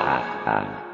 Wah.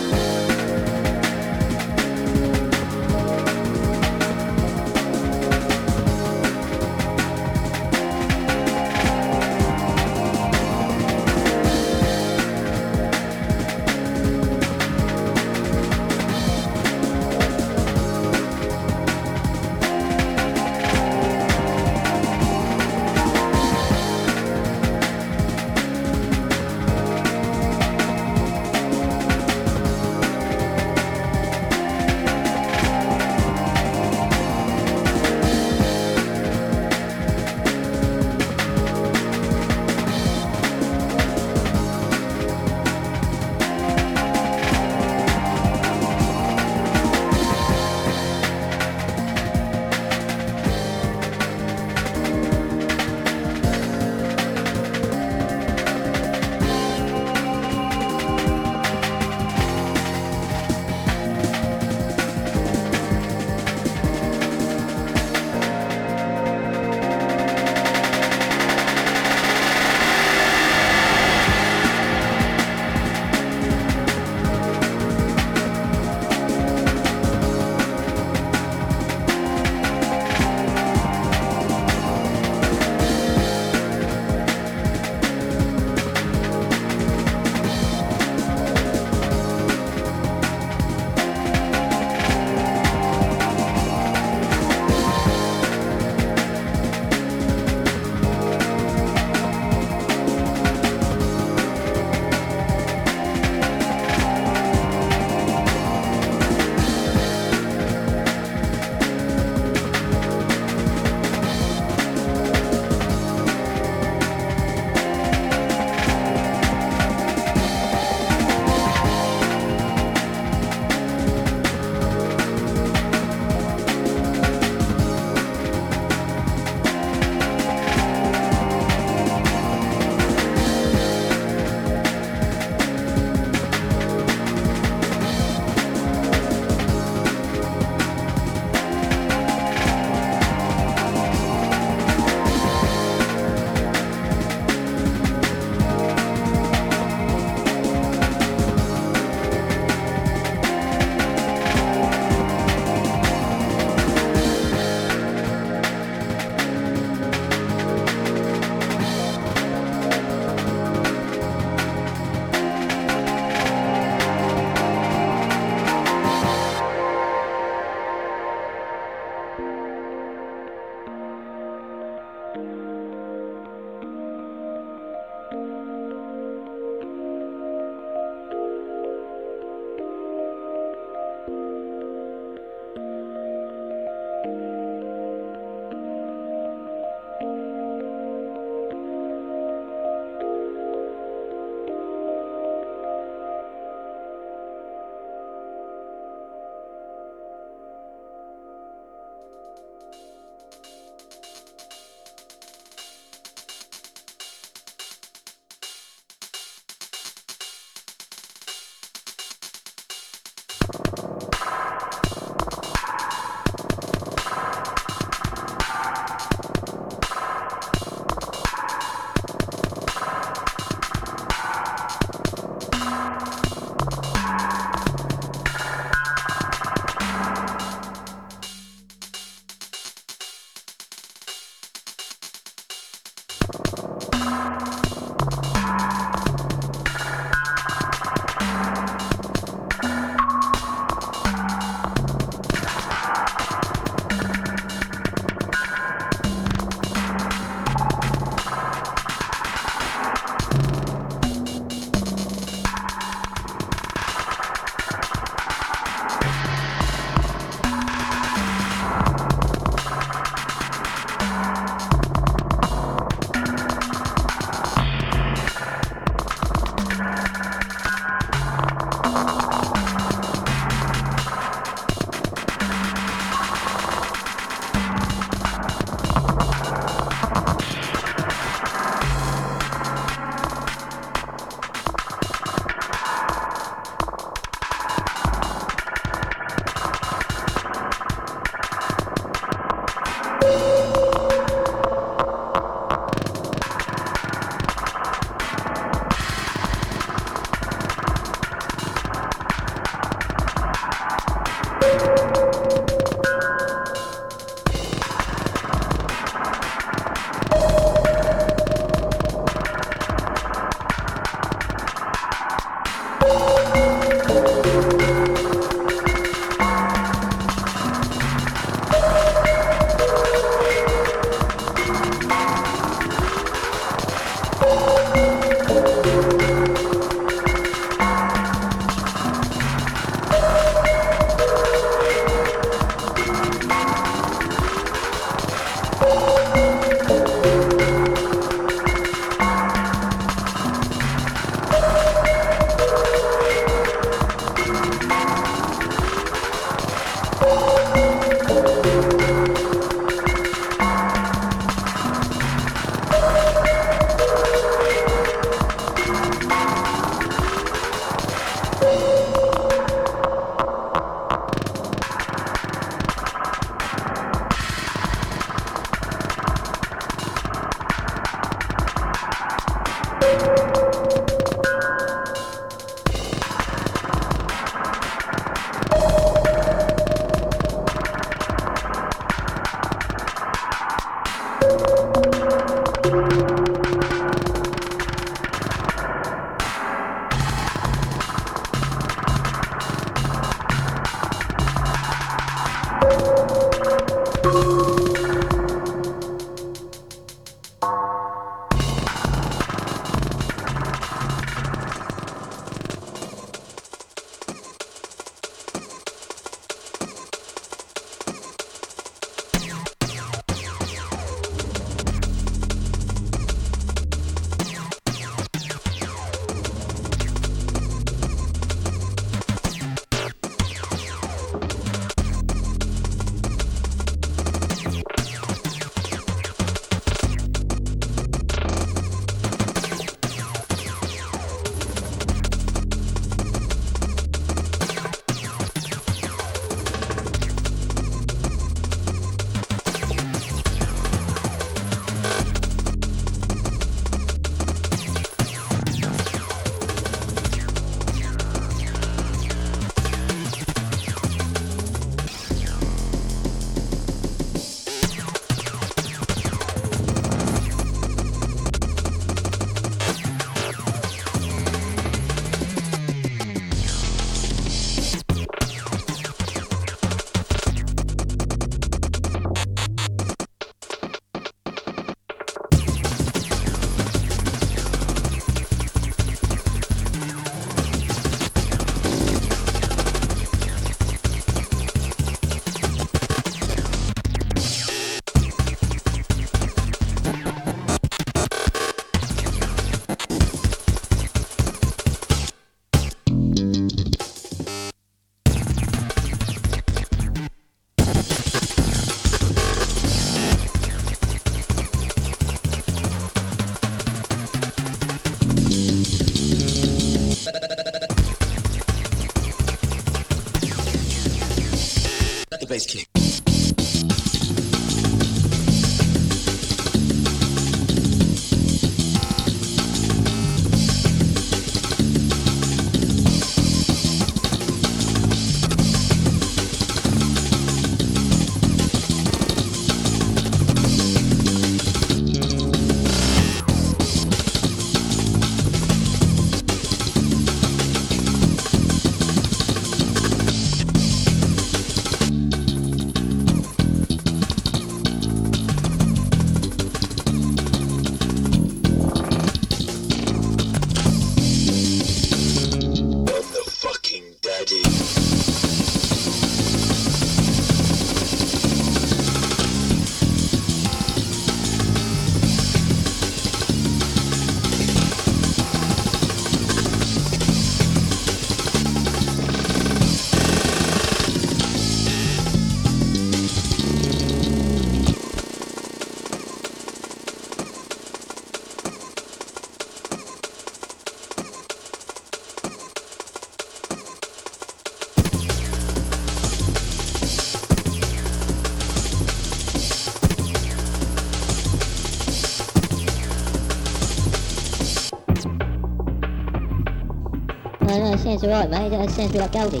No, sense right, mate. That sounds like Goldie.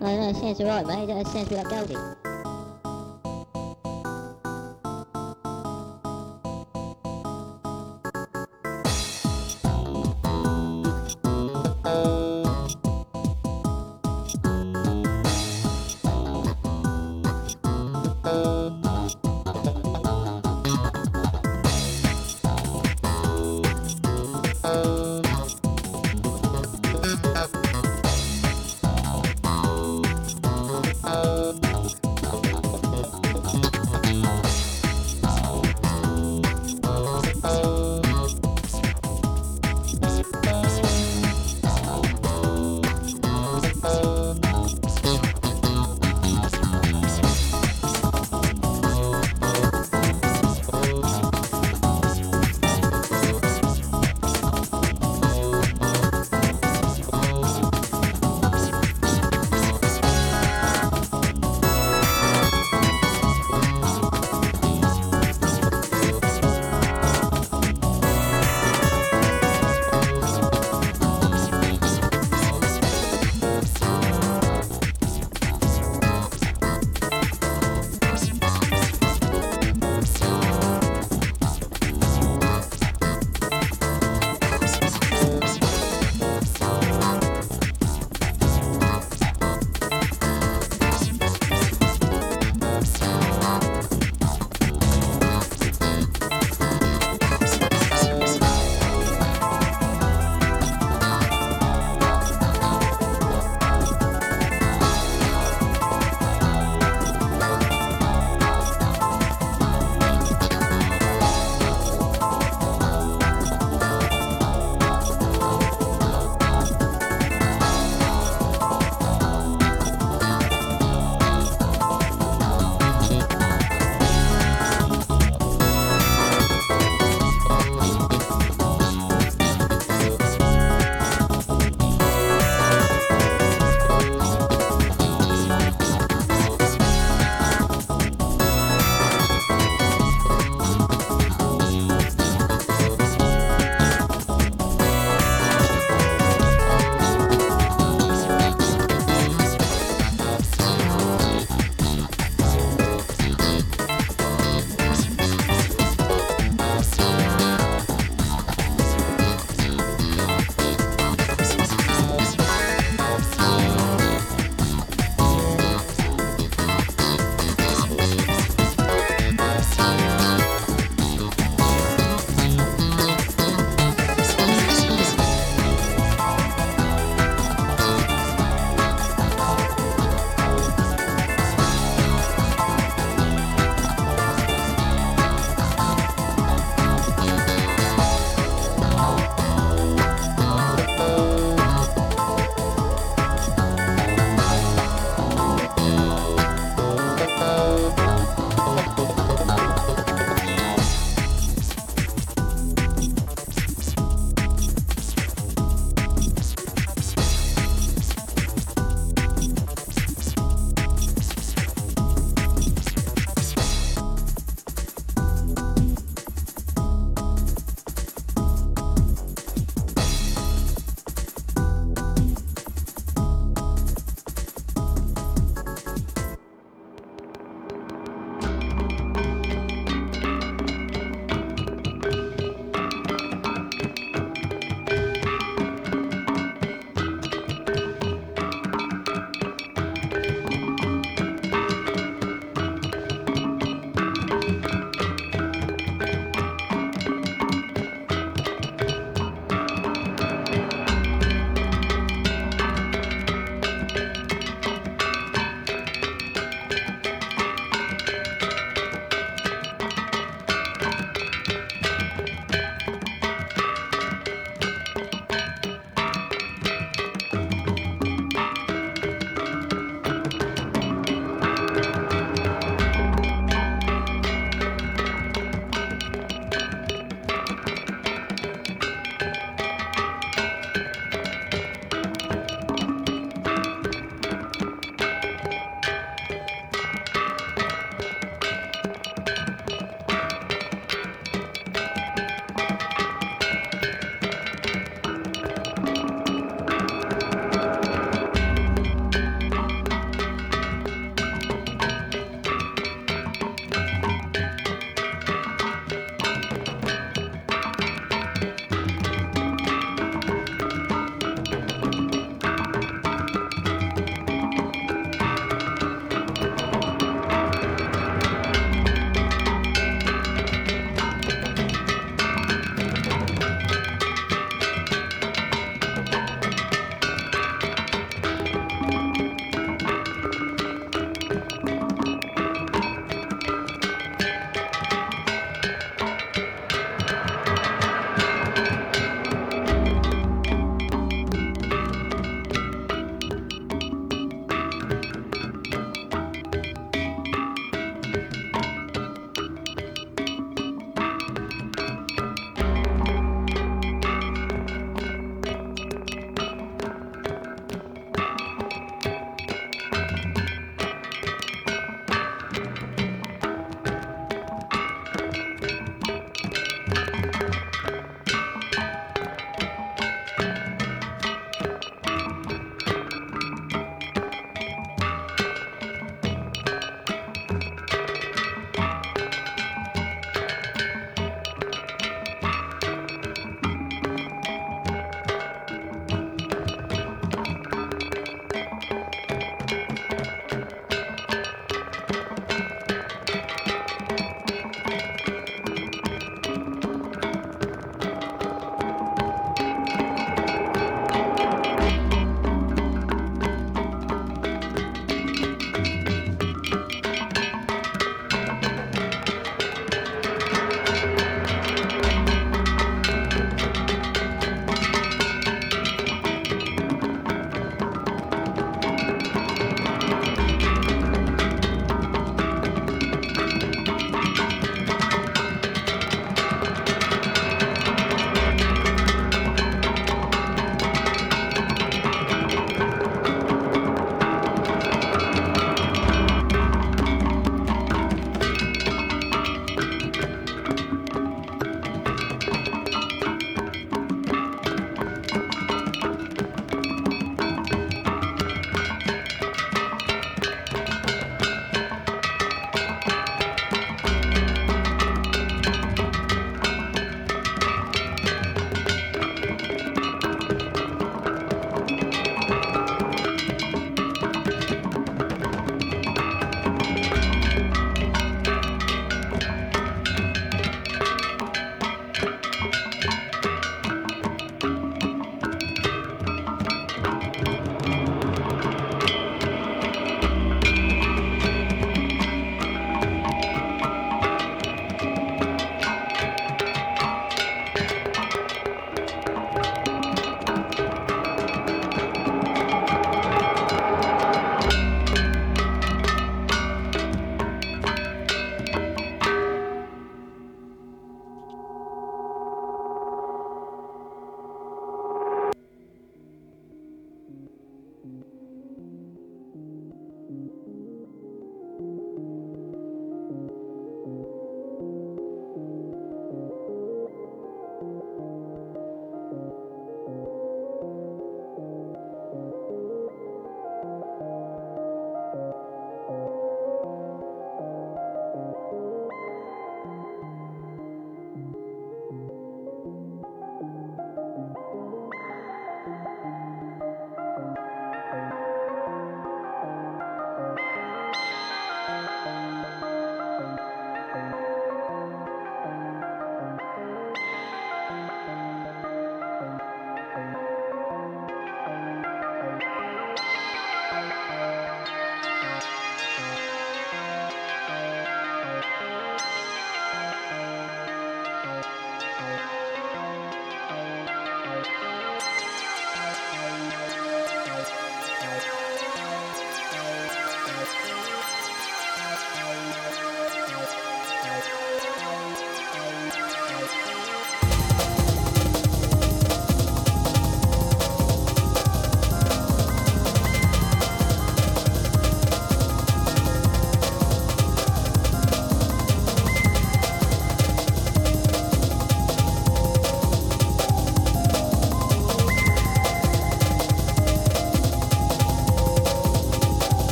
No, no, sense right, mate. That sounds like Goldie.